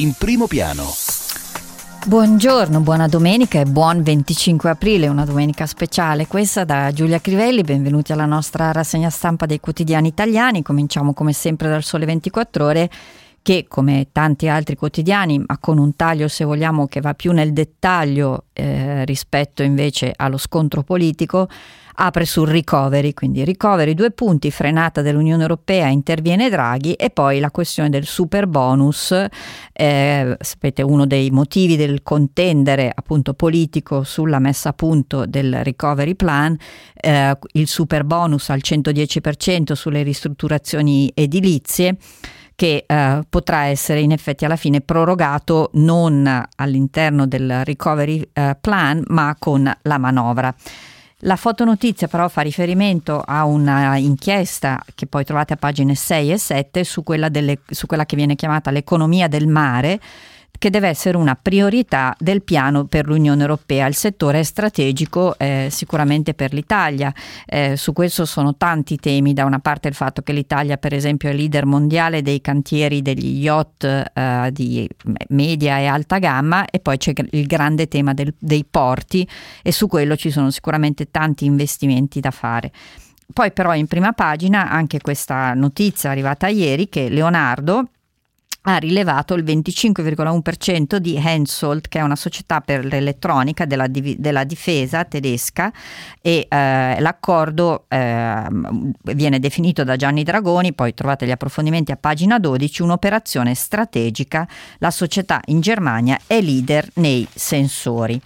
in primo piano. Buongiorno, buona domenica e buon 25 aprile, una domenica speciale. Questa da Giulia Crivelli, benvenuti alla nostra rassegna stampa dei quotidiani italiani. Cominciamo come sempre dal Sole 24 ore che come tanti altri quotidiani, ma con un taglio se vogliamo che va più nel dettaglio eh, rispetto invece allo scontro politico, apre sul recovery, quindi recovery due punti, frenata dell'Unione Europea, interviene Draghi e poi la questione del super bonus, eh, sapete uno dei motivi del contendere appunto politico sulla messa a punto del recovery plan, eh, il super bonus al 110% sulle ristrutturazioni edilizie che eh, potrà essere in effetti alla fine prorogato non all'interno del recovery eh, plan ma con la manovra. La fotonotizia però fa riferimento a una inchiesta che poi trovate a pagine 6 e 7 su quella, delle, su quella che viene chiamata l'economia del mare che deve essere una priorità del piano per l'Unione Europea. Il settore è strategico eh, sicuramente per l'Italia. Eh, su questo sono tanti temi, da una parte il fatto che l'Italia per esempio è leader mondiale dei cantieri degli yacht eh, di media e alta gamma e poi c'è il grande tema del, dei porti e su quello ci sono sicuramente tanti investimenti da fare. Poi però in prima pagina anche questa notizia arrivata ieri che Leonardo ha rilevato il 25,1% di Hensoldt, che è una società per l'elettronica della, della difesa tedesca e eh, l'accordo eh, viene definito da Gianni Dragoni, poi trovate gli approfondimenti a pagina 12, un'operazione strategica, la società in Germania è leader nei sensori.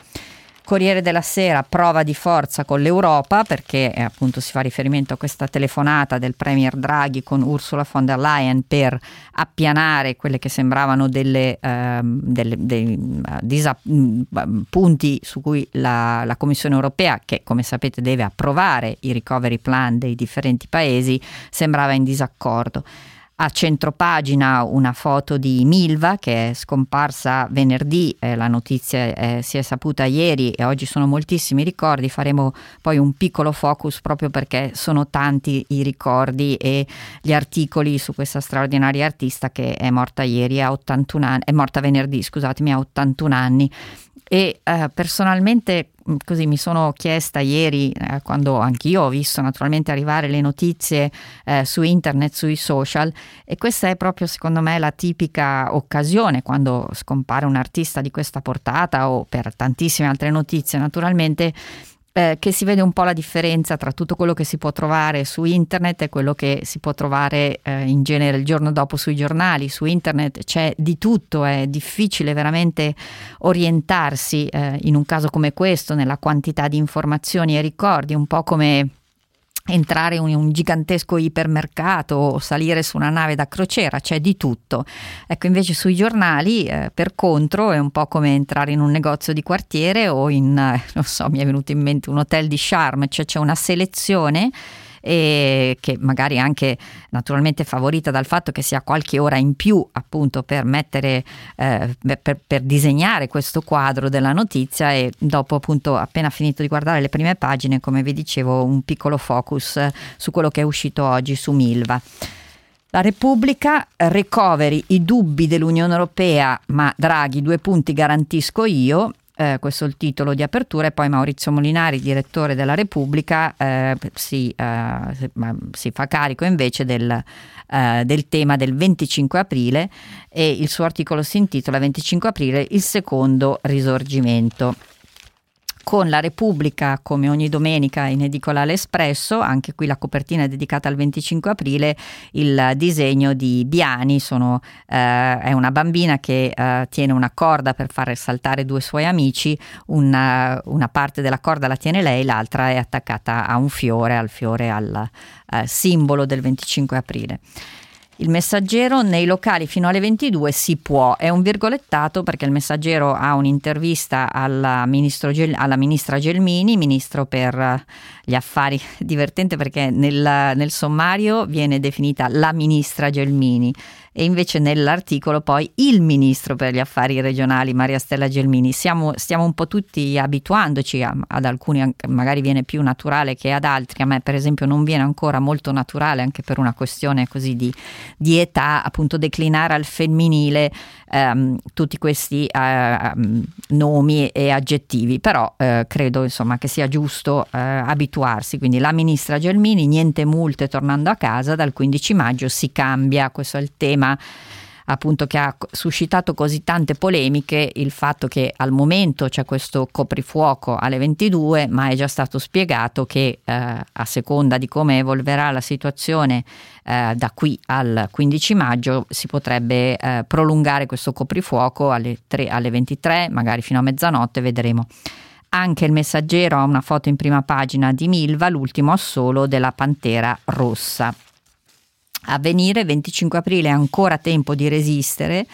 Corriere della Sera prova di forza con l'Europa perché eh, appunto si fa riferimento a questa telefonata del Premier Draghi con Ursula von der Leyen per appianare quelle che sembravano delle, eh, delle dei, uh, disap- mm, punti su cui la, la Commissione europea, che come sapete deve approvare i recovery plan dei differenti paesi, sembrava in disaccordo a centropagina una foto di Milva che è scomparsa venerdì, eh, la notizia eh, si è saputa ieri e oggi sono moltissimi ricordi, faremo poi un piccolo focus proprio perché sono tanti i ricordi e gli articoli su questa straordinaria artista che è morta ieri a 81 anni, è morta venerdì, scusatemi, a 81 anni e eh, personalmente mm, così mi sono chiesta ieri, eh, quando anch'io ho visto naturalmente arrivare le notizie eh, su internet, sui social, e questa è proprio secondo me la tipica occasione quando scompare un artista di questa portata o per tantissime altre notizie naturalmente eh, che si vede un po' la differenza tra tutto quello che si può trovare su internet e quello che si può trovare eh, in genere il giorno dopo sui giornali. Su internet c'è di tutto, è difficile veramente orientarsi eh, in un caso come questo nella quantità di informazioni e ricordi, un po' come entrare in un gigantesco ipermercato o salire su una nave da crociera, c'è di tutto. Ecco, invece sui giornali, eh, per contro, è un po' come entrare in un negozio di quartiere o in, eh, non so, mi è venuto in mente un hotel di charme, cioè c'è una selezione e che magari anche naturalmente favorita dal fatto che sia qualche ora in più appunto per mettere eh, per, per, disegnare questo quadro della notizia e dopo appunto appena finito di guardare le prime pagine come vi dicevo un piccolo focus su quello che è uscito oggi su Milva. La Repubblica recovery i dubbi dell'Unione Europea, ma Draghi due punti garantisco io, eh, questo è il titolo di apertura e poi Maurizio Molinari, direttore della Repubblica, eh, si, eh, si, fa carico invece del, eh, del, tema del 25 aprile e il suo articolo si intitola 25 aprile, il secondo risorgimento con la Repubblica come ogni domenica in edicola all'Espresso, anche qui la copertina è dedicata al 25 aprile, il disegno di Biani, sono, eh, è una bambina che eh, tiene una corda per far saltare due suoi amici, una, una, parte della corda la tiene lei, l'altra è attaccata a un fiore, al fiore al eh, simbolo del 25 aprile. Il messaggero nei locali fino alle 22 si può, è un virgolettato perché il messaggero ha un'intervista alla, Gel, alla ministra Gelmini, ministro per gli affari, divertente perché nel, nel sommario viene definita la ministra Gelmini e invece nell'articolo poi il ministro per gli affari regionali Maria Stella Gelmini. Siamo, stiamo un po' tutti abituandoci a, ad alcuni, magari viene più naturale che ad altri, a me per esempio non viene ancora molto naturale anche per una questione così di, di età, appunto declinare al femminile ehm, tutti questi eh, nomi e aggettivi, però eh, credo insomma che sia giusto eh, abituarsi, quindi la ministra Gelmini, niente multe tornando a casa, dal 15 maggio si cambia, questo è il tema appunto che ha suscitato così tante polemiche il fatto che al momento c'è questo coprifuoco alle 22 ma è già stato spiegato che eh, a seconda di come evolverà la situazione eh, da qui al 15 maggio si potrebbe eh, prolungare questo coprifuoco alle, 3, alle 23 magari fino a mezzanotte vedremo. Anche il messaggero ha una foto in prima pagina di Milva, l'ultimo assolo della Pantera Rossa avvenire 25 aprile è ancora tempo di resistere.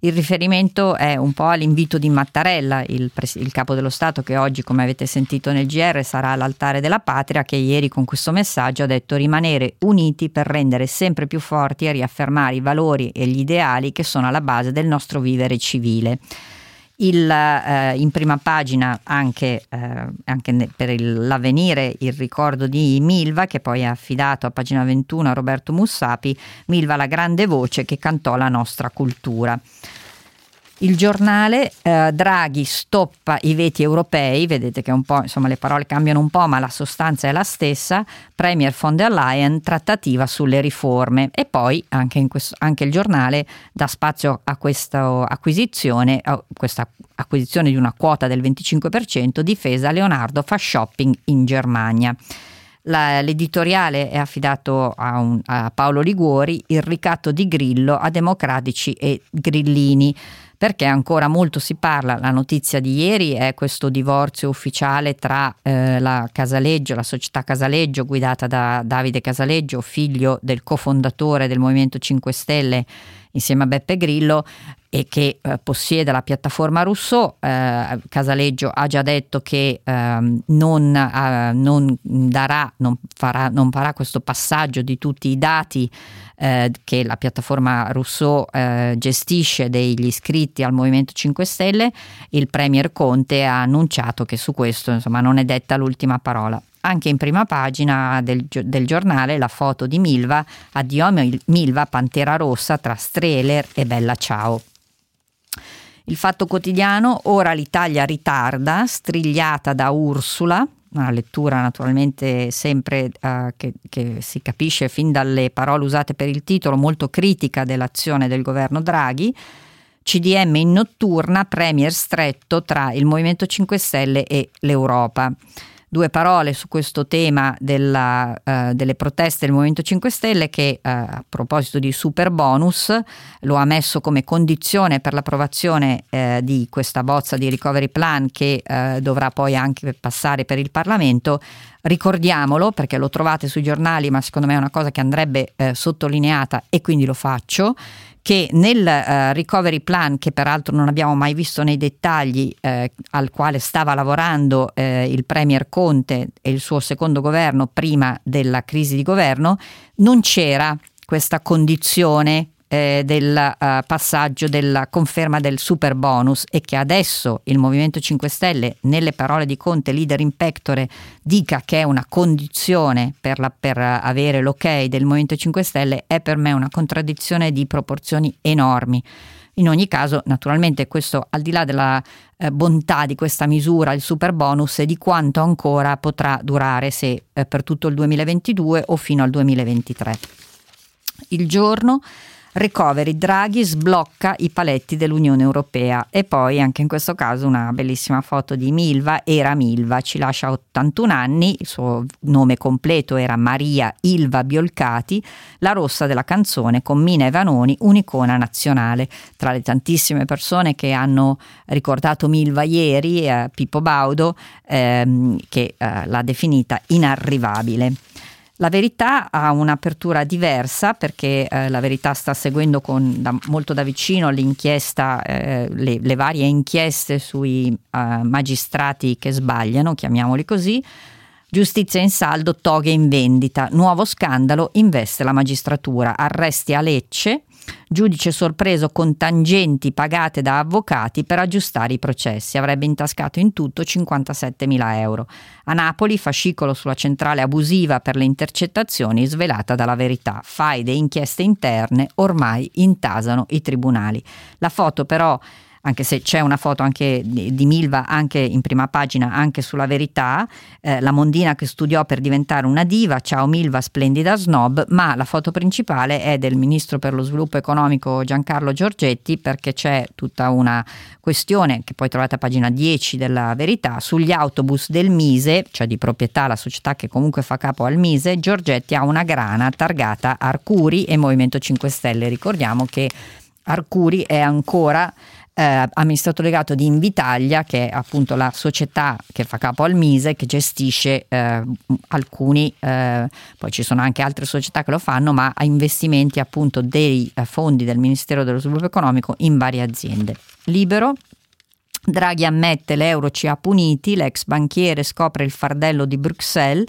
Il riferimento è un po' all'invito di Mattarella, il, pres- il, capo dello Stato che oggi, come avete sentito nel GR, sarà all'altare della patria, che ieri con questo messaggio ha detto rimanere uniti per rendere sempre più forti e riaffermare i valori e gli ideali che sono alla base del nostro vivere civile il, eh, in prima pagina anche, eh, anche per il, l'avvenire il ricordo di Milva che poi è affidato a pagina 21 a Roberto Mussapi, Milva la grande voce che cantò la nostra cultura. Il giornale eh, Draghi stoppa i veti europei, vedete che insomma, le parole cambiano un po', ma la sostanza è la stessa. Premier von der Leyen, trattativa sulle riforme. E poi anche, questo, anche il giornale dà spazio a questa acquisizione, a questa acquisizione di una quota del 25%, difesa Leonardo fa shopping in Germania. La, l'editoriale è affidato a, un, a Paolo Liguori, il ricatto di Grillo a democratici e grillini perché ancora molto si parla, la notizia di ieri è questo divorzio ufficiale tra eh, la Casaleggio, la società Casaleggio guidata da Davide Casaleggio, figlio del cofondatore del Movimento 5 Stelle insieme a Beppe Grillo e che eh, possiede la piattaforma Rousseau. Eh, Casaleggio ha già detto che eh, non, non, darà, non farà, non farà questo passaggio di tutti i dati eh, che la piattaforma Rousseau eh, gestisce degli iscritti al Movimento 5 Stelle. Il Premier Conte ha annunciato che su questo insomma, non è detta l'ultima parola anche in prima pagina del, del, giornale la foto di Milva, addio Milva, Pantera Rossa tra Streller e Bella Ciao. Il fatto quotidiano, ora l'Italia ritarda, strigliata da Ursula, una lettura naturalmente sempre uh, che, che, si capisce fin dalle parole usate per il titolo, molto critica dell'azione del governo Draghi. CDM in notturna, premier stretto tra il Movimento 5 Stelle e l'Europa due parole su questo tema della, uh, delle proteste del Movimento 5 Stelle che uh, a proposito di super bonus lo ha messo come condizione per l'approvazione uh, di questa bozza di recovery plan che dovrà poi anche passare per il Parlamento. Ricordiamolo perché lo trovate sui giornali ma secondo me è una cosa che andrebbe sottolineata e quindi lo faccio che nel uh, recovery plan, che peraltro non abbiamo mai visto nei dettagli, eh, al quale stava lavorando eh, il Premier Conte e il suo secondo governo prima della crisi di governo, non c'era questa condizione eh, del uh, passaggio della conferma del super bonus e che adesso il Movimento 5 Stelle, nelle parole di Conte, leader in pectore, dica che è una condizione per, la, per avere l'ok del Movimento 5 Stelle è per me una contraddizione di proporzioni enormi. In ogni caso, naturalmente, questo al di là della eh, bontà di questa misura, il super bonus, e di quanto ancora potrà durare se eh, per tutto il 2022 o fino al 2023. Il giorno Recovery Draghi sblocca i paletti dell'Unione Europea e poi anche in questo caso una bellissima foto di Milva, era Milva, ci lascia 81 anni, il suo nome completo era Maria Ilva Biolcati, la rossa della canzone con Mina Evanoni, un'icona nazionale. Tra le tantissime persone che hanno ricordato Milva ieri, eh, Pippo Baudo, ehm, che eh, l'ha definita inarrivabile. La verità ha un'apertura diversa perché eh, la verità sta seguendo con, da, molto da vicino l'inchiesta, eh, le, le, varie inchieste sui uh, magistrati che sbagliano, chiamiamoli così. Giustizia in saldo, toghe in vendita, nuovo scandalo, investe la magistratura, arresti a Lecce, Giudice sorpreso con tangenti pagate da avvocati per aggiustare i processi. Avrebbe intascato in tutto 57 mila euro. A Napoli, fascicolo sulla centrale abusiva per le intercettazioni svelata dalla verità. Faide e inchieste interne ormai intasano i tribunali. La foto però anche se c'è una foto anche di, di Milva anche in prima pagina, anche sulla verità, eh, la mondina che studiò per diventare una diva, ciao Milva, splendida snob, ma la foto principale è del ministro per lo sviluppo economico Giancarlo Giorgetti perché c'è tutta una questione che poi trovate a pagina 10 della verità sugli autobus del Mise, cioè di proprietà la società che comunque fa capo al Mise, Giorgetti ha una grana targata Arcuri e Movimento 5 Stelle. Ricordiamo che Arcuri è ancora eh, amministratore delegato di Invitalia, che è appunto la società che fa capo al Mise, che gestisce eh, alcuni, eh, poi ci sono anche altre società che lo fanno, ma ha investimenti appunto dei eh, fondi del Ministero dello Sviluppo Economico in varie aziende. Libero, Draghi ammette l'euro ci ha puniti, l'ex banchiere scopre il fardello di Bruxelles.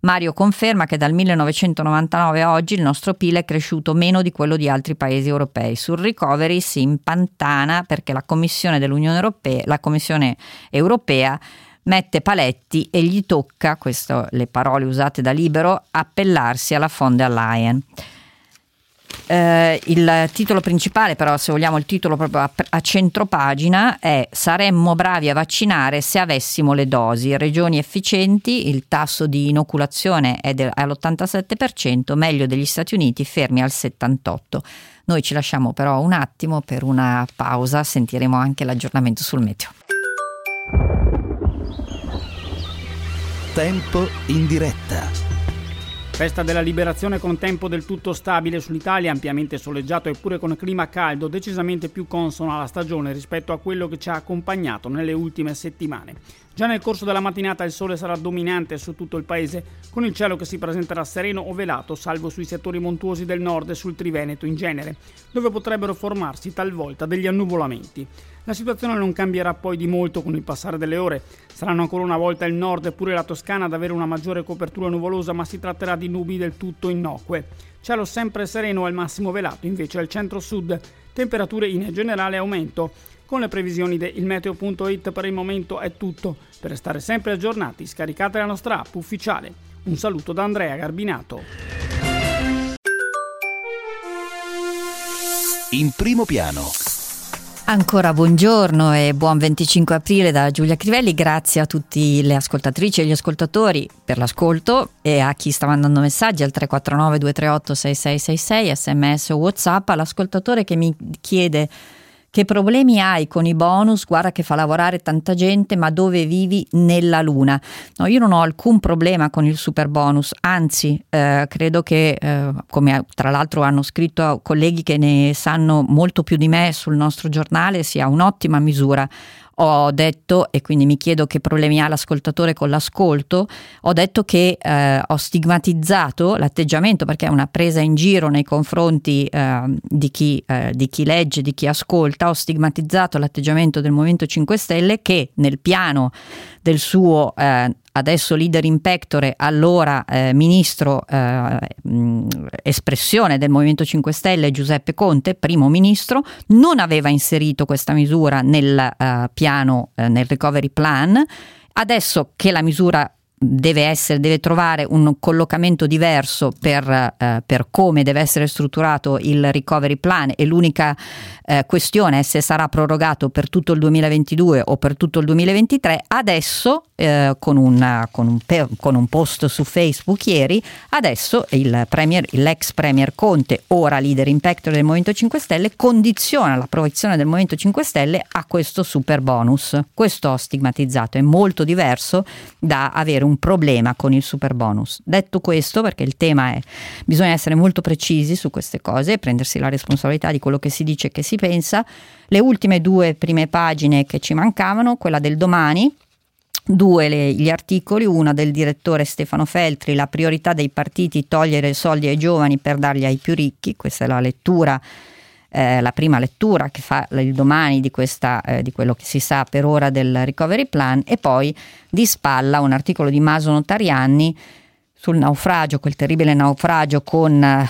Mario conferma che dal 1999 a oggi il nostro PIL è cresciuto meno di quello di altri paesi europei. Sul recovery si impantana perché la Commissione Europea, la Commissione europea mette paletti e gli tocca, queste le parole usate da Libero, appellarsi alla der Leyen. Eh, il titolo principale, però, se vogliamo il titolo proprio a, a centro pagina, è Saremmo bravi a vaccinare se avessimo le dosi. Regioni efficienti, il tasso di inoculazione è del, all'87%, meglio degli Stati Uniti, fermi al 78%. Noi ci lasciamo però un attimo per una pausa, sentiremo anche l'aggiornamento sul meteo. Tempo in diretta. Festa della liberazione con tempo del tutto stabile sull'Italia, ampiamente soleggiato eppure con clima caldo, decisamente più consono alla stagione rispetto a quello che ci ha accompagnato nelle ultime settimane. Già nel corso della mattinata il sole sarà dominante su tutto il paese, con il cielo che si presenterà sereno o velato, salvo sui settori montuosi del nord e sul Triveneto in genere, dove potrebbero formarsi talvolta degli annuvolamenti. La situazione non cambierà poi di molto con il passare delle ore. Saranno ancora una volta il nord e pure la Toscana ad avere una maggiore copertura nuvolosa, ma si tratterà di nubi del tutto innocue. Cielo sempre sereno al massimo velato, invece al centro-sud. Temperature in generale aumento. Con le previsioni di ilmeteo.it per il momento è tutto. Per restare sempre aggiornati scaricate la nostra app ufficiale. Un saluto da Andrea Garbinato. In primo piano. Ancora buongiorno e buon 25 aprile da Giulia Crivelli, grazie a tutte le ascoltatrici e gli ascoltatori per l'ascolto e a chi sta mandando messaggi al 349 238 6666 sms o whatsapp, all'ascoltatore che mi chiede che problemi hai con i bonus? Guarda che fa lavorare tanta gente, ma dove vivi? Nella luna. No, io non ho alcun problema con il super bonus, anzi, eh, credo che, eh, come tra l'altro hanno scritto colleghi che ne sanno molto più di me sul nostro giornale, sia un'ottima misura ho detto, e quindi mi chiedo che problemi ha l'ascoltatore con l'ascolto, ho detto che eh, ho stigmatizzato l'atteggiamento perché è una presa in giro nei confronti eh, di, chi, eh, di, chi, legge, di chi ascolta, ho stigmatizzato l'atteggiamento del Movimento 5 Stelle che nel piano del suo eh, adesso leader in pectore, allora eh, ministro eh, espressione del Movimento 5 Stelle Giuseppe Conte, primo ministro, non aveva inserito questa misura nel uh, piano, uh, nel recovery plan. Adesso che la misura deve, essere, deve trovare un collocamento diverso per, eh, per, come deve essere strutturato il recovery plan e l'unica eh, questione se sarà prorogato per tutto il 2022 o per tutto il 2023. Adesso, eh, con, una, con, un, con, un, post su Facebook ieri, adesso premier, l'ex premier Conte, ora leader in pectore del Movimento 5 Stelle, condiziona l'approvazione del Movimento 5 Stelle a questo super bonus. Questo ho stigmatizzato, è molto diverso da avere un problema con il super bonus. Detto questo, perché il tema è bisogna essere molto precisi su queste cose e prendersi la responsabilità di quello che si dice e che si pensa, le ultime due prime pagine che ci mancavano, quella del domani, due le, gli articoli, una del direttore Stefano Feltri, la priorità dei partiti togliere soldi ai giovani per darli ai più ricchi, questa è la lettura eh, la prima lettura che fa il domani di, questa, eh, di, quello che si sa per ora del recovery plan e poi di spalla un articolo di Maso Notarianni sul naufragio, quel terribile naufragio con eh,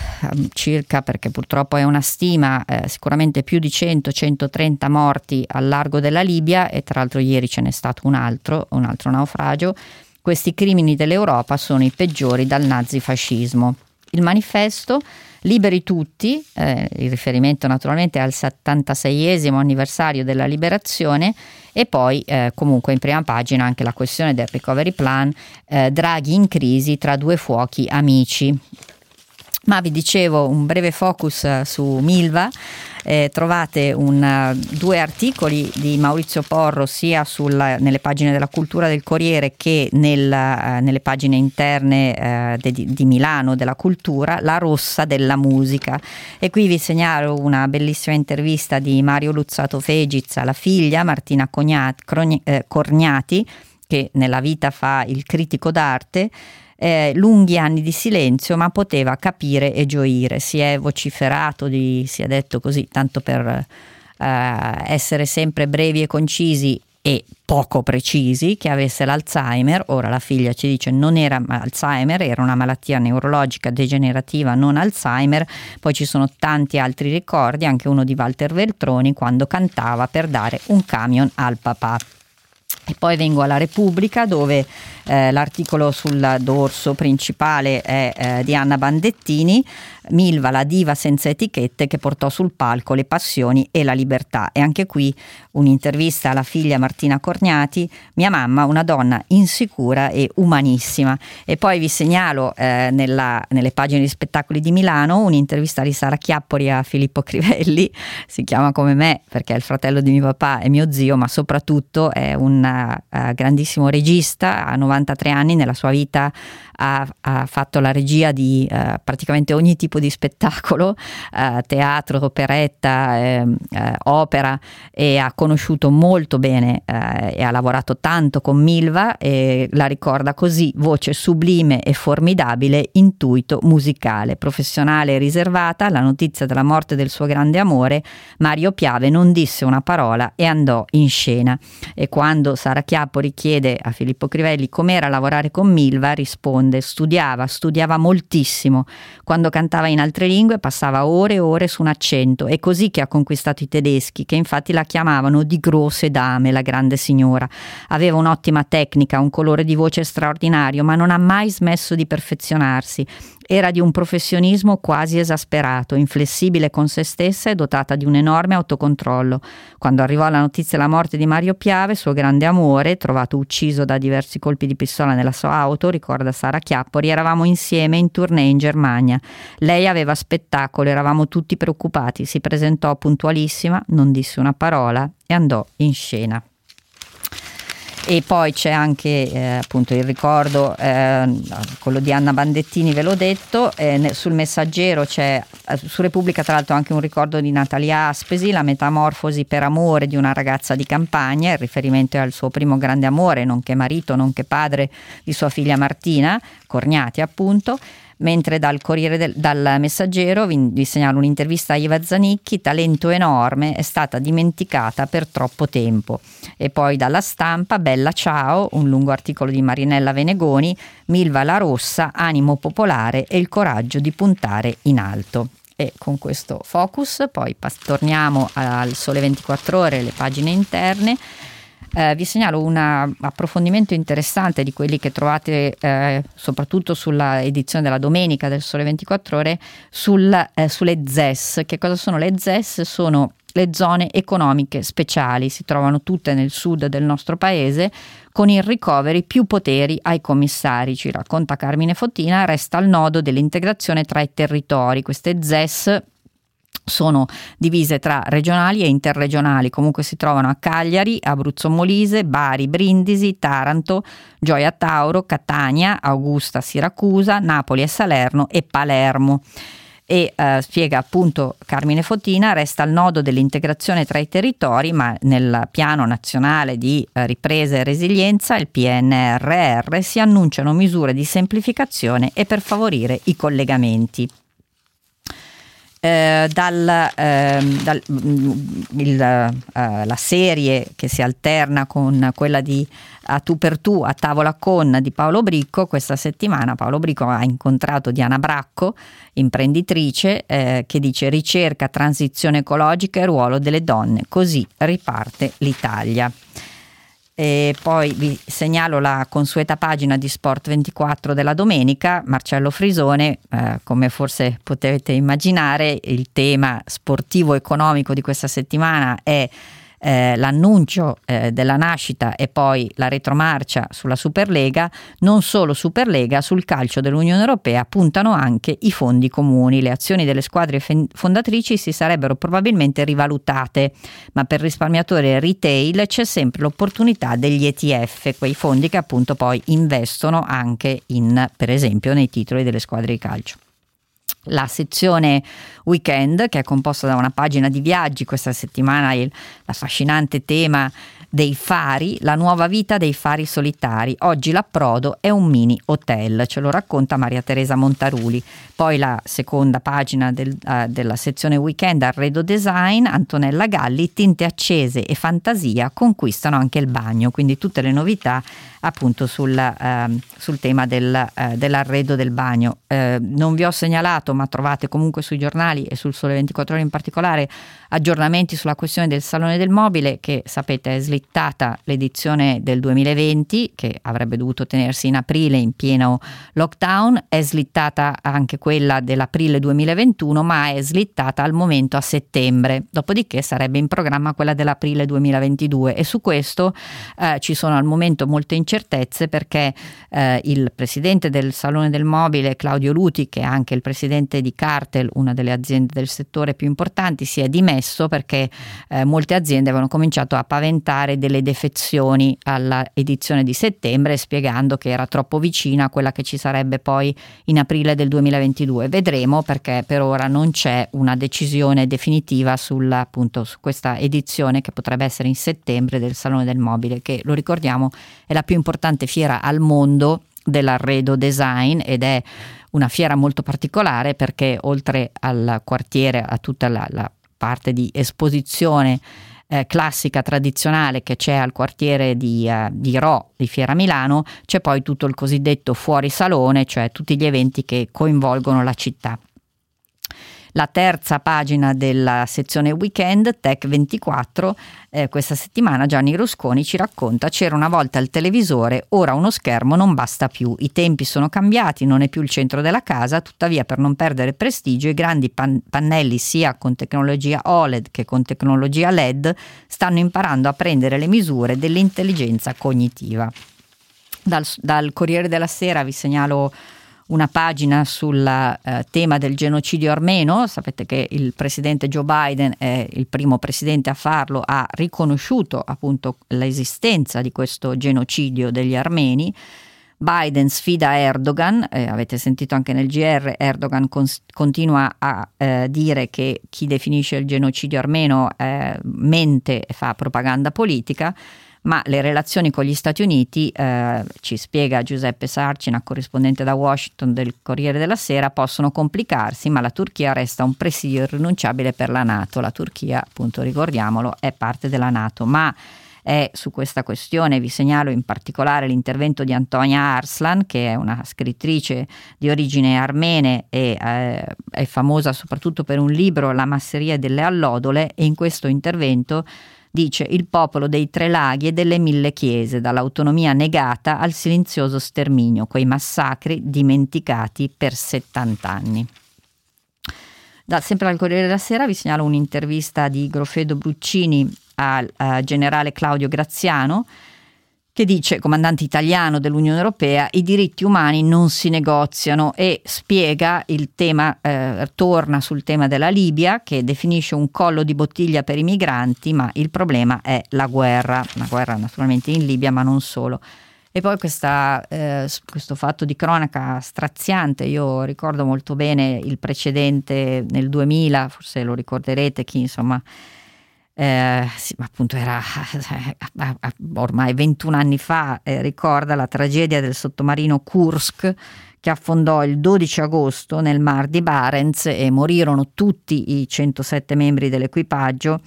circa, perché purtroppo è una stima, eh, sicuramente più di 100-130 morti al largo della Libia e tra l'altro ieri ce n'è stato un altro, un altro naufragio. Questi crimini dell'Europa sono i peggiori dal nazifascismo. Il manifesto Liberi tutti, eh, il riferimento naturalmente al 76esimo anniversario della liberazione e poi eh, comunque in prima pagina anche la questione del recovery plan, eh, Draghi in crisi tra due fuochi amici. Ma vi dicevo un breve focus eh, su Milva, eh, trovate un, due articoli di Maurizio Porro sia sulla, nelle pagine della cultura del Corriere che nel, eh, nelle pagine interne eh, de, di Milano della cultura, La rossa della musica. E qui vi segnalo una bellissima intervista di Mario Luzzato Fegiz alla figlia Martina Cognati, eh, Corgnati, che nella vita fa il critico d'arte eh, lunghi anni di silenzio, ma poteva capire e gioire. Si è vociferato, di, si è detto così, tanto per eh, essere sempre brevi e concisi e poco precisi che avesse l'Alzheimer. Ora la figlia ci dice non era Alzheimer, era una malattia neurologica degenerativa, non Alzheimer. Poi ci sono tanti altri ricordi, anche uno di Walter Veltroni quando cantava per dare un camion al papà. E poi vengo alla Repubblica dove eh, l'articolo sul dorso principale è eh, di Anna Bandettini Milva, la diva senza etichette che portò sul palco le passioni e la libertà. E anche qui un'intervista alla figlia Martina Corniati, mia mamma, una donna insicura e umanissima. E poi vi segnalo eh, nella, nelle pagine di spettacoli di Milano un'intervista di Sara Chiappori a Filippo Crivelli, si chiama come me perché è il fratello di mio papà e mio zio, ma soprattutto è un uh, grandissimo regista, ha 93 anni, nella sua vita ha, ha fatto la regia di uh, praticamente ogni tipo di spettacolo, uh, teatro, operetta, eh, eh, opera e ha conosciuto molto bene eh, e ha lavorato tanto con Milva e la ricorda così, voce sublime e formidabile, intuito musicale, professionale e riservata, la notizia della morte del suo grande amore, Mario Piave non disse una parola e andò in scena. E quando Sara Chiappo richiede a Filippo Crivelli com'era lavorare con Milva, risponde studiava, studiava moltissimo. Quando cantava in altre lingue passava ore e ore su un accento. È così che ha conquistato i tedeschi, che infatti la chiamavano di grosse dame, la grande signora. Aveva un'ottima tecnica, un colore di voce straordinario, ma non ha mai smesso di perfezionarsi era di un professionismo quasi esasperato, inflessibile con se stessa e dotata di un enorme autocontrollo. Quando arrivò la notizia della morte di Mario Piave, suo grande amore, trovato ucciso da diversi colpi di pistola nella sua auto, ricorda Sara Chiappori, eravamo insieme in tournée in Germania. Lei aveva spettacolo, eravamo tutti preoccupati, si presentò puntualissima, non disse una parola e andò in scena e poi c'è anche eh, appunto il ricordo, eh, quello di Anna Bandettini, ve l'ho detto, eh, sul messaggero c'è eh, su Repubblica tra l'altro anche un ricordo di Natalia Aspesi, la metamorfosi per amore di una ragazza di campagna, il riferimento è al suo primo grande amore, nonché marito, nonché padre di sua figlia Martina, Corniati appunto mentre dal del, dal Messaggero vi, vi segnalo un'intervista a Iva Zanicchi, talento enorme, è stata dimenticata per troppo tempo. E poi dalla stampa, Bella Ciao, un lungo articolo di Marinella Venegoni, Milva la Rossa, animo popolare e il coraggio di puntare in alto. E con questo focus poi pas- torniamo al Sole 24 ore, le pagine interne. Eh, vi segnalo un approfondimento interessante di quelli che trovate eh, soprattutto sulla edizione della domenica del Sole 24 Ore sul, eh, sulle ZES. Che cosa sono le ZES? Sono le zone economiche speciali, si trovano tutte nel sud del nostro paese, con il recovery più poteri ai commissari. Ci racconta Carmine Fottina, resta il nodo dell'integrazione tra i territori. Queste ZES sono divise tra regionali e interregionali, comunque si trovano a Cagliari, Abruzzo Molise, Bari, Brindisi, Taranto, Gioia Tauro, Catania, Augusta, Siracusa, Napoli e Salerno e Palermo. E eh, spiega appunto Carmine Fotina, resta il nodo dell'integrazione tra i territori, ma nel piano nazionale di eh, ripresa e resilienza, il PNRR, si annunciano misure di semplificazione e per favorire i collegamenti. Eh, dal, eh, dal mm, il, eh, la serie che si alterna con quella di A tu per tu a tavola con di Paolo Bricco, questa settimana Paolo Bricco ha incontrato Diana Bracco, imprenditrice, eh, che dice ricerca, transizione ecologica e ruolo delle donne, così riparte l'Italia. E poi vi segnalo la consueta pagina di Sport 24 della domenica, Marcello Frisone, eh, come forse potete immaginare il tema sportivo economico di questa settimana è eh, l'annuncio eh, della nascita e poi la retromarcia sulla Superlega, non solo Superlega, sul calcio dell'Unione Europea puntano anche i fondi comuni. Le azioni delle squadre fondatrici si sarebbero probabilmente rivalutate, ma per risparmiatori e retail c'è sempre l'opportunità degli ETF, quei fondi che appunto poi investono anche in, per esempio, nei titoli delle squadre di calcio la sezione weekend che è composta da una pagina di viaggi, questa settimana il l'affascinante tema dei fari, la nuova vita dei fari solitari. Oggi l'approdo è un mini hotel, ce lo racconta Maria Teresa Montaruli. Poi la seconda pagina del, uh, della sezione weekend arredo design, Antonella Galli, tinte accese e fantasia conquistano anche il bagno, quindi tutte le novità appunto sul, uh, sul tema del, uh, dell'arredo del bagno. Eh, non vi ho segnalato, ma trovate comunque sui giornali e sul Sole 24 ore in particolare aggiornamenti sulla questione del Salone del Mobile che sapete è slittata l'edizione del 2020 che avrebbe dovuto tenersi in aprile in pieno lockdown, è slittata anche quella dell'aprile 2021 ma è slittata al momento a settembre, dopodiché sarebbe in programma quella dell'aprile 2022 e su questo eh, ci sono al momento molte incertezze perché eh, il presidente del Salone del Mobile Claudio Luti che è anche il presidente di Cartel, una delle aziende del settore più importanti, si è dimesso perché eh, molte aziende avevano cominciato a paventare delle defezioni alla edizione di settembre spiegando che era troppo vicina a quella che ci sarebbe poi in aprile del 2022. Vedremo perché per ora non c'è una decisione definitiva sulla, appunto, su questa edizione che potrebbe essere in settembre del Salone del Mobile che lo ricordiamo è la più importante fiera al mondo dell'arredo design ed è una fiera molto particolare perché oltre al quartiere, a tutta la, la parte di esposizione eh, classica tradizionale che c'è al quartiere di, uh, di Ro di Fiera Milano, c'è poi tutto il cosiddetto fuori salone, cioè tutti gli eventi che coinvolgono la città. La terza pagina della sezione weekend, Tech 24, eh, questa settimana Gianni Rusconi ci racconta c'era una volta il televisore, ora uno schermo non basta più, i tempi sono cambiati, non è più il centro della casa, tuttavia per non perdere prestigio i grandi pan- pannelli sia con tecnologia OLED che con tecnologia LED stanno imparando a prendere le misure dell'intelligenza cognitiva. Dal, dal Corriere della Sera vi segnalo una pagina sul eh, tema del genocidio armeno. Sapete che il presidente Joe Biden è il primo presidente a farlo, ha riconosciuto appunto l'esistenza di questo genocidio degli armeni. Biden sfida Erdogan, eh, avete sentito anche nel GR, Erdogan cons- continua a eh, dire che chi definisce il genocidio armeno eh, mente e fa propaganda politica ma le relazioni con gli Stati Uniti, eh, ci spiega Giuseppe Sarcina, corrispondente da Washington del Corriere della Sera, possono complicarsi, ma la Turchia resta un presidio irrinunciabile per la Nato. La Turchia, appunto, ricordiamolo, è parte della Nato, ma è su questa questione vi segnalo in particolare l'intervento di Antonia Arslan, che è una scrittrice di origine armene e eh, è famosa soprattutto per un libro La masseria delle allodole e in questo intervento dice il popolo dei tre laghi e delle mille chiese, dall'autonomia negata al silenzioso sterminio, quei massacri dimenticati per 70 anni. Da, sempre al Corriere della Sera vi segnalo un'intervista di Grofedo Bruccini al uh, generale Claudio Graziano, che dice, comandante italiano dell'Unione Europea, i diritti umani non si negoziano e spiega il tema, eh, torna sul tema della Libia, che definisce un collo di bottiglia per i migranti, ma il problema è la guerra, la guerra naturalmente in Libia, ma non solo. E poi questa, eh, questo fatto di cronaca straziante, io ricordo molto bene il precedente nel 2000, forse lo ricorderete, chi insomma eh, sì, appunto era ormai 21 anni fa, eh, ricorda la tragedia del sottomarino Kursk che affondò il 12 agosto nel Mar di Barents e morirono tutti i 107 membri dell'equipaggio.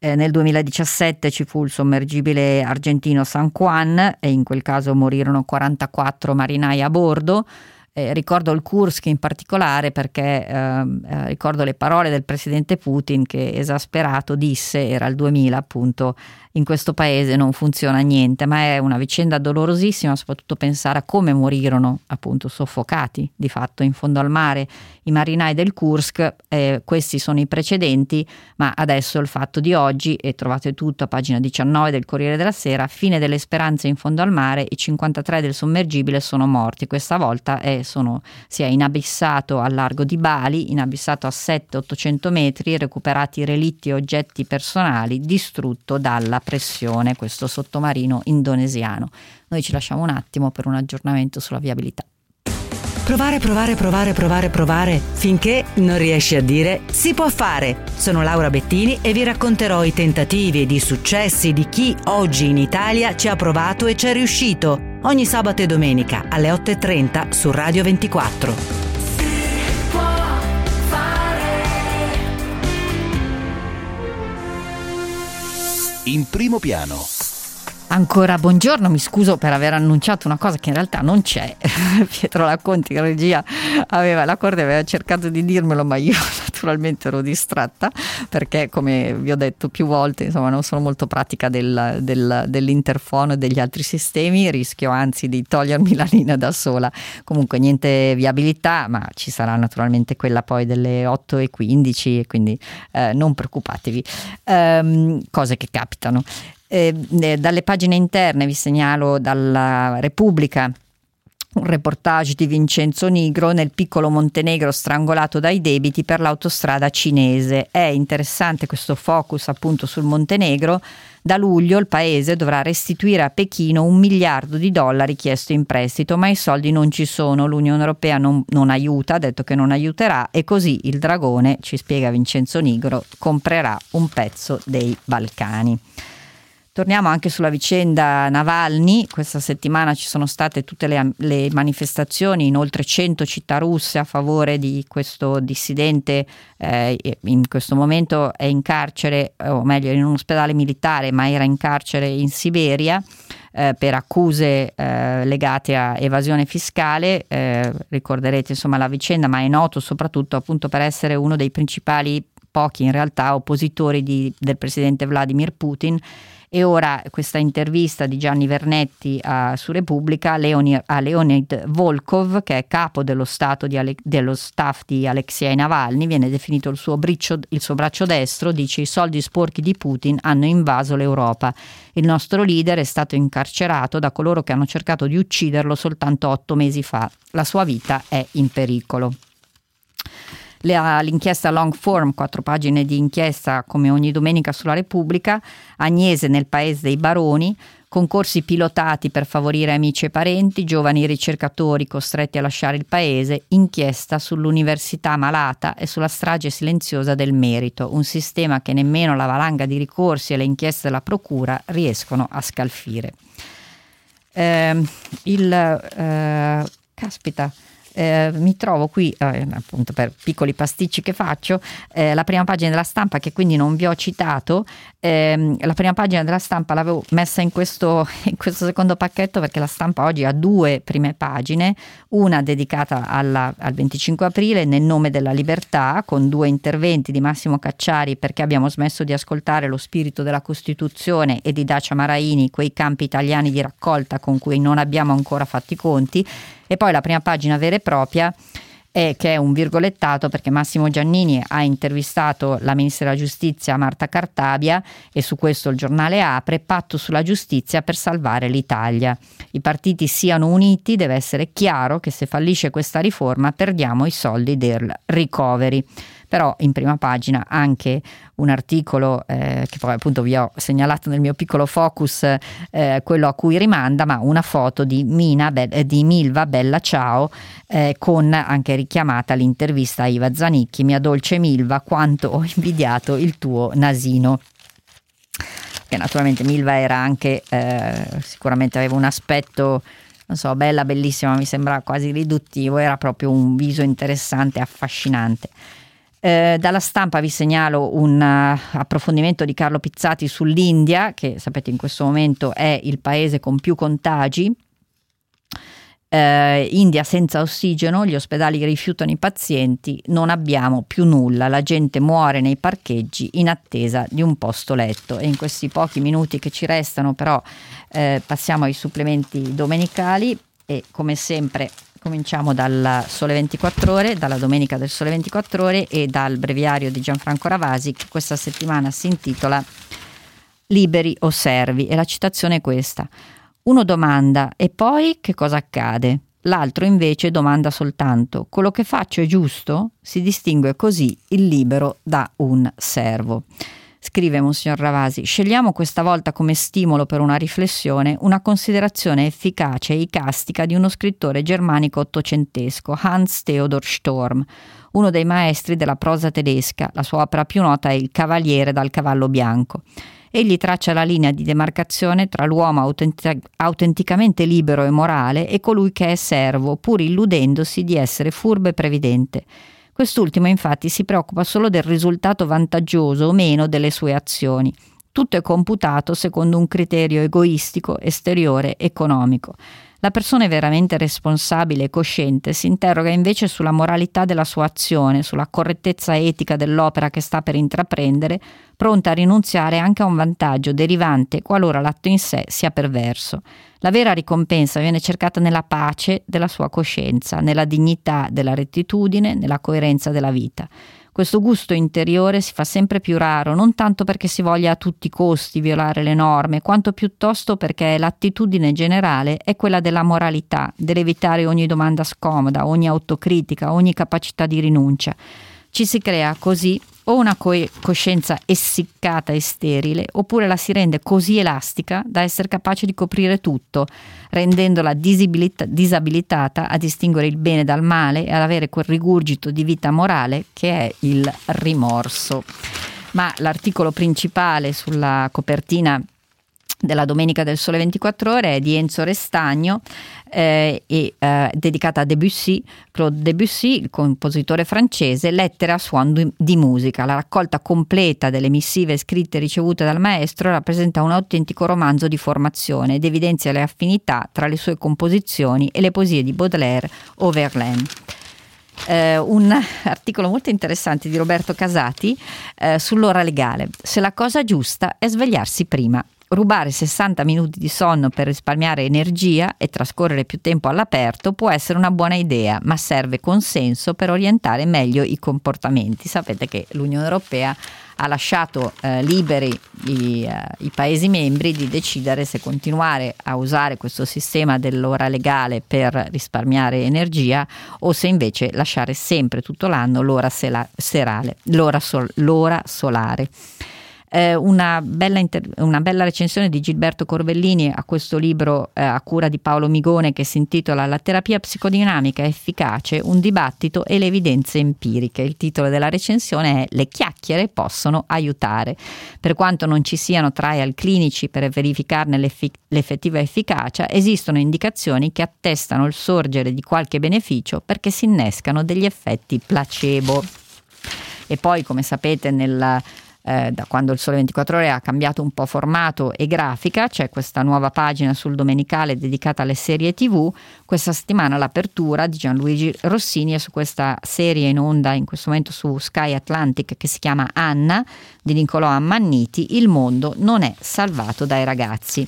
Eh, nel 2017 ci fu il sommergibile argentino San Juan e in quel caso morirono 44 marinai a bordo. Eh, ricordo il Kursk in particolare perché ehm, eh, ricordo le parole del presidente Putin che esasperato disse, era il 2000 appunto, in questo paese non funziona niente, ma è una vicenda dolorosissima, soprattutto pensare a come morirono appunto soffocati di fatto in fondo al mare i marinai del Kursk, eh, questi sono i precedenti, ma adesso il fatto di oggi, e trovate tutto a pagina 19 del Corriere della Sera, fine delle speranze in fondo al mare, i 53 del sommergibile sono morti, questa volta è, sono, si è inabissato al largo di Bali, inabissato a 700-800 metri, recuperati relitti e oggetti personali, distrutto dalla pressione questo sottomarino indonesiano. Noi ci lasciamo un attimo per un aggiornamento sulla viabilità. Provare, provare, provare, provare, provare, finché non riesci a dire si può fare. Sono Laura Bettini e vi racconterò i tentativi ed i successi di chi oggi in Italia ci ha provato e ci è riuscito. Ogni sabato e domenica alle 8.30 su Radio 24. In primo piano. Ancora buongiorno, mi scuso per aver annunciato una cosa che in realtà non c'è. Pietro Laconti, in regia, aveva, la Corte aveva cercato di dirmelo, ma io naturalmente ero distratta perché, come vi ho detto più volte, insomma, non sono molto pratica del, del, dell'interfono e degli altri sistemi, rischio anzi di togliermi la linea da sola. Comunque niente viabilità, ma ci sarà naturalmente quella poi delle 8.15, quindi eh, non preoccupatevi. Um, cose che capitano. Eh, dalle pagine interne vi segnalo dalla Repubblica un reportage di Vincenzo Nigro nel piccolo Montenegro strangolato dai debiti per l'autostrada cinese. È interessante questo focus appunto sul Montenegro. Da luglio il paese dovrà restituire a Pechino un miliardo di dollari chiesto in prestito, ma i soldi non ci sono. L'Unione Europea non, non aiuta, ha detto che non aiuterà e così il dragone, ci spiega Vincenzo Nigro, comprerà un pezzo dei Balcani. Torniamo anche sulla vicenda Navalny, questa settimana ci sono state tutte le, le, manifestazioni in oltre 100 città russe a favore di questo dissidente, eh, in questo momento è in carcere, o meglio in un ospedale militare, ma era in carcere in Siberia. Eh, per accuse eh, legate a evasione fiscale, eh, ricorderete insomma la vicenda, ma è noto soprattutto appunto per essere uno dei principali, pochi in realtà, oppositori di, del presidente Vladimir Putin e ora questa intervista di Gianni Vernetti a, su Repubblica Leoni, a Leonid Volkov, che è capo dello, Ale, dello staff di Alexei Navalny, viene definito il suo, briccio, il suo braccio destro, dice i soldi sporchi di Putin hanno invaso l'Europa. Il nostro leader è stato incarcerato da coloro che hanno cercato di ucciderlo soltanto otto mesi fa. La sua vita è in pericolo l'inchiesta long form, quattro pagine di inchiesta come ogni domenica sulla Repubblica, Agnese nel paese dei baroni, concorsi pilotati per favorire amici e parenti, giovani ricercatori costretti a lasciare il paese, inchiesta sull'università malata e sulla strage silenziosa del merito, un sistema che nemmeno la valanga di ricorsi e le inchieste della procura riescono a scalfire. Eh, il eh, caspita eh, mi trovo qui, eh, appunto per piccoli pasticci che faccio, eh, la prima pagina della stampa che quindi non vi ho citato, ehm, la prima pagina della stampa l'avevo messa in questo, in questo, secondo pacchetto perché la stampa oggi ha due prime pagine, una dedicata alla, al 25 aprile nel nome della libertà con due interventi di Massimo Cacciari perché abbiamo smesso di ascoltare lo spirito della Costituzione e di Dacia Maraini, quei campi italiani di raccolta con cui non abbiamo ancora fatto i conti e poi la prima pagina vera e propria è che è un virgolettato perché Massimo Giannini ha intervistato la ministra della giustizia Marta Cartabia e su questo il giornale apre patto sulla giustizia per salvare l'Italia. I partiti siano uniti, deve essere chiaro che se fallisce questa riforma perdiamo i soldi del recovery però in prima pagina anche un articolo eh, che poi appunto vi ho segnalato nel mio piccolo focus, eh, quello a cui rimanda, ma una foto di, Mina, Be- di Milva Bella Ciao eh, con anche richiamata l'intervista a Iva Zanicchi, mia dolce Milva, quanto ho invidiato il tuo nasino che naturalmente Milva era anche, eh, sicuramente aveva un aspetto non so, bella, bellissima, mi sembra quasi riduttivo, era proprio un viso interessante, affascinante. Eh, dalla stampa vi segnalo un uh, approfondimento di Carlo Pizzati sull'India, che sapete in questo momento è il paese con più contagi. Eh, India senza ossigeno, gli ospedali rifiutano i pazienti, non abbiamo più nulla, la gente muore nei parcheggi in attesa di un posto letto e in questi pochi minuti che ci restano però eh, passiamo ai supplementi domenicali e come sempre Cominciamo dal Sole 24 Ore, dalla domenica del Sole 24 Ore e dal breviario di Gianfranco Ravasi che questa settimana si intitola Liberi o servi e la citazione è questa. Uno domanda e poi che cosa accade? L'altro invece domanda soltanto, quello che faccio è giusto? Si distingue così il libero da un servo. Scrive Monsignor Ravasi, scegliamo questa volta come stimolo per una riflessione una considerazione efficace e icastica di uno scrittore germanico ottocentesco, Hans Theodor Storm, uno dei maestri della prosa tedesca. La sua opera più nota è Il Cavaliere dal cavallo bianco. Egli traccia la linea di demarcazione tra l'uomo autentic- autenticamente libero e morale e colui che è servo, pur illudendosi di essere furbo e previdente. Quest'ultimo infatti si preoccupa solo del risultato vantaggioso o meno delle sue azioni. Tutto è computato secondo un criterio egoistico, esteriore, economico. La persona veramente responsabile e cosciente si interroga invece sulla moralità della sua azione, sulla correttezza etica dell'opera che sta per intraprendere, pronta a rinunziare anche a un vantaggio derivante qualora l'atto in sé sia perverso. La vera ricompensa viene cercata nella pace della sua coscienza, nella dignità della rettitudine, nella coerenza della vita. Questo gusto interiore si fa sempre più raro, non tanto perché si voglia a tutti i costi violare le norme, quanto piuttosto perché l'attitudine generale è quella della moralità, dell'evitare ogni domanda scomoda, ogni autocritica, ogni capacità di rinuncia. Ci si crea così o una co- coscienza essiccata e sterile, oppure la si rende così elastica da essere capace di coprire tutto, rendendola disabilita- disabilitata a distinguere il bene dal male e ad avere quel rigurgito di vita morale che è il rimorso. Ma l'articolo principale sulla copertina della Domenica del Sole 24 Ore è di Enzo Restagno eh, e eh, dedicata a Debussy, Claude Debussy, il compositore francese, lettere a suono di, di musica. La raccolta completa delle missive scritte e ricevute dal maestro rappresenta un autentico romanzo di formazione ed evidenzia le affinità tra le sue composizioni e le poesie di Baudelaire o Verlaine. Eh, un articolo molto interessante di Roberto Casati eh, sull'ora legale. Se la cosa giusta è svegliarsi prima rubare 60 minuti di sonno per risparmiare energia e trascorrere più tempo all'aperto può essere una buona idea, ma serve consenso per orientare meglio i comportamenti. Sapete che l'Unione Europea ha lasciato eh, liberi i, eh, i, Paesi membri di decidere se continuare a usare questo sistema dell'ora legale per risparmiare energia o se invece lasciare sempre tutto l'anno l'ora sela- serale, l'ora, sol- l'ora solare eh, una, bella inter- una, bella recensione di Gilberto Corbellini a questo libro eh, a cura di Paolo Migone che si intitola La terapia psicodinamica efficace, un dibattito e le evidenze empiriche. Il titolo della recensione è Le chiacchiere possono aiutare. Per quanto non ci siano trial clinici per verificarne l'effic- l'effettiva efficacia, esistono indicazioni che attestano il sorgere di qualche beneficio perché si innescano degli effetti placebo. E poi, come sapete, nel eh, da quando il Sole 24 Ore ha cambiato un po' formato e grafica, c'è questa nuova pagina sul domenicale dedicata alle serie TV. Questa settimana l'apertura di Gianluigi Rossini è su questa serie in onda in questo momento su Sky Atlantic che si chiama Anna di Niccolò Ammanniti. Il mondo non è salvato dai ragazzi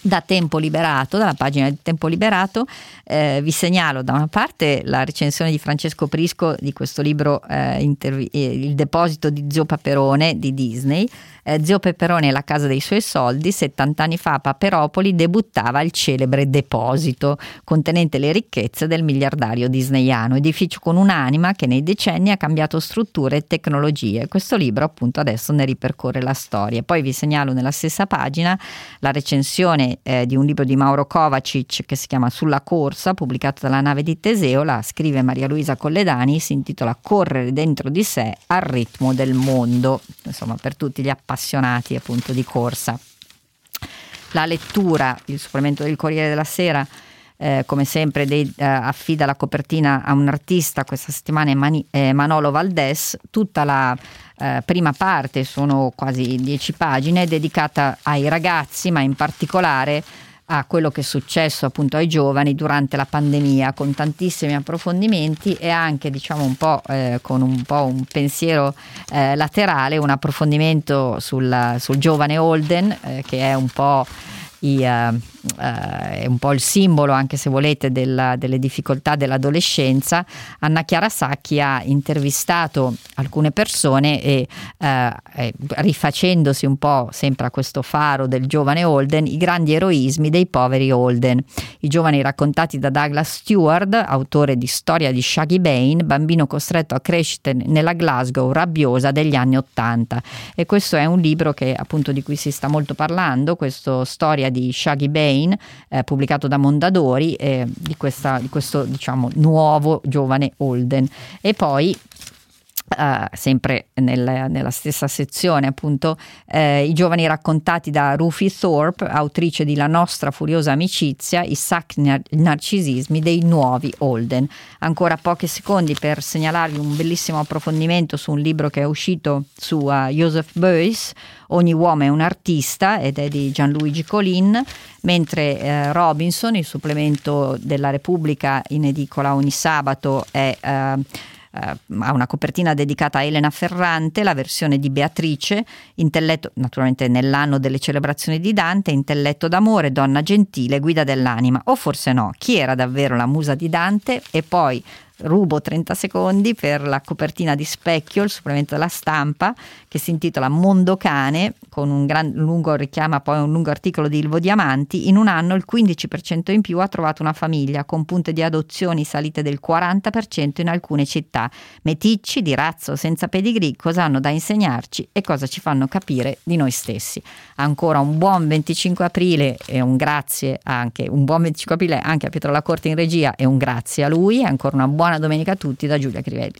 da Tempo Liberato, dalla pagina di Tempo Liberato, eh, vi segnalo da una parte la recensione di Francesco Prisco di questo libro eh, intervi- eh, Il deposito di Zio Paperone di Disney, eh, Zio Peperone è la casa dei suoi soldi, 70 anni fa a Paperopoli debuttava il celebre deposito contenente le ricchezze del miliardario disneyano, edificio con un'anima che nei decenni ha cambiato strutture e tecnologie. Questo libro appunto adesso ne ripercorre la storia. Poi vi segnalo nella stessa pagina la recensione eh, di un libro di Mauro Kovacic che si chiama Sulla corsa, pubblicato dalla nave di Teseo, la scrive Maria Luisa Colledani, si intitola Correre dentro di sé al ritmo del mondo. Insomma, per tutti gli appassionati appunto di corsa. La lettura, il supplemento del Corriere della Sera, eh, come sempre dei, eh, affida la copertina a un artista, questa settimana è Mani, Manolo Valdes, tutta la eh, prima parte, sono quasi dieci pagine, dedicata ai ragazzi, ma in particolare a quello che è successo appunto ai giovani durante la pandemia con tantissimi approfondimenti e anche diciamo un po' eh, con un po' un pensiero eh, laterale un approfondimento sul, sul giovane Holden eh, che è un po' i, uh, uh, è un po' il simbolo, anche se volete, della, delle difficoltà dell'adolescenza. Anna Chiara Sacchi ha intervistato alcune persone e uh, rifacendosi un po' sempre a questo faro del giovane Holden, i grandi eroismi dei poveri Holden. I giovani raccontati da Douglas Stewart, autore di Storia di Shaggy Bane, bambino costretto a crescere nella Glasgow rabbiosa degli anni Ottanta. E questo è un libro che appunto di cui si sta molto parlando, questo Storia di Shaggy Bane, eh, pubblicato da Mondadori, eh, di, questa, di questo diciamo nuovo giovane Holden. E poi Uh, sempre nel, nella stessa sezione, appunto, eh, i giovani raccontati da Rufy Thorpe, autrice di La nostra furiosa amicizia, i sacri nar- narcisismi dei nuovi Holden. Ancora pochi secondi per segnalarvi un bellissimo approfondimento su un libro che è uscito su uh, Joseph Beuys, Ogni uomo è un artista ed è di Gianluigi Colin, mentre eh, Robinson, il supplemento della Repubblica in edicola ogni sabato, è... Uh, ha una copertina dedicata a Elena Ferrante, la versione di Beatrice, intelletto, naturalmente nell'anno delle celebrazioni di Dante, intelletto d'amore, donna gentile, guida dell'anima, o forse no, chi era davvero la musa di Dante? E poi rubo 30 secondi per la copertina di Specchio, il supplemento della stampa, che si intitola Mondo Cane, con un gran, lungo richiama poi un lungo articolo di Ilvo Diamanti. In un anno il 15% in più ha trovato una famiglia, con punte di adozioni salite del 40% in alcune città. Meticci di razzo senza pedigree cosa hanno da insegnarci e cosa ci fanno capire di noi stessi. Ancora un buon 25 aprile e un grazie anche, un buon 25 aprile anche a Pietro Lacorte in regia e un grazie a lui, ancora una buona domenica a tutti da Giulia Crivelli.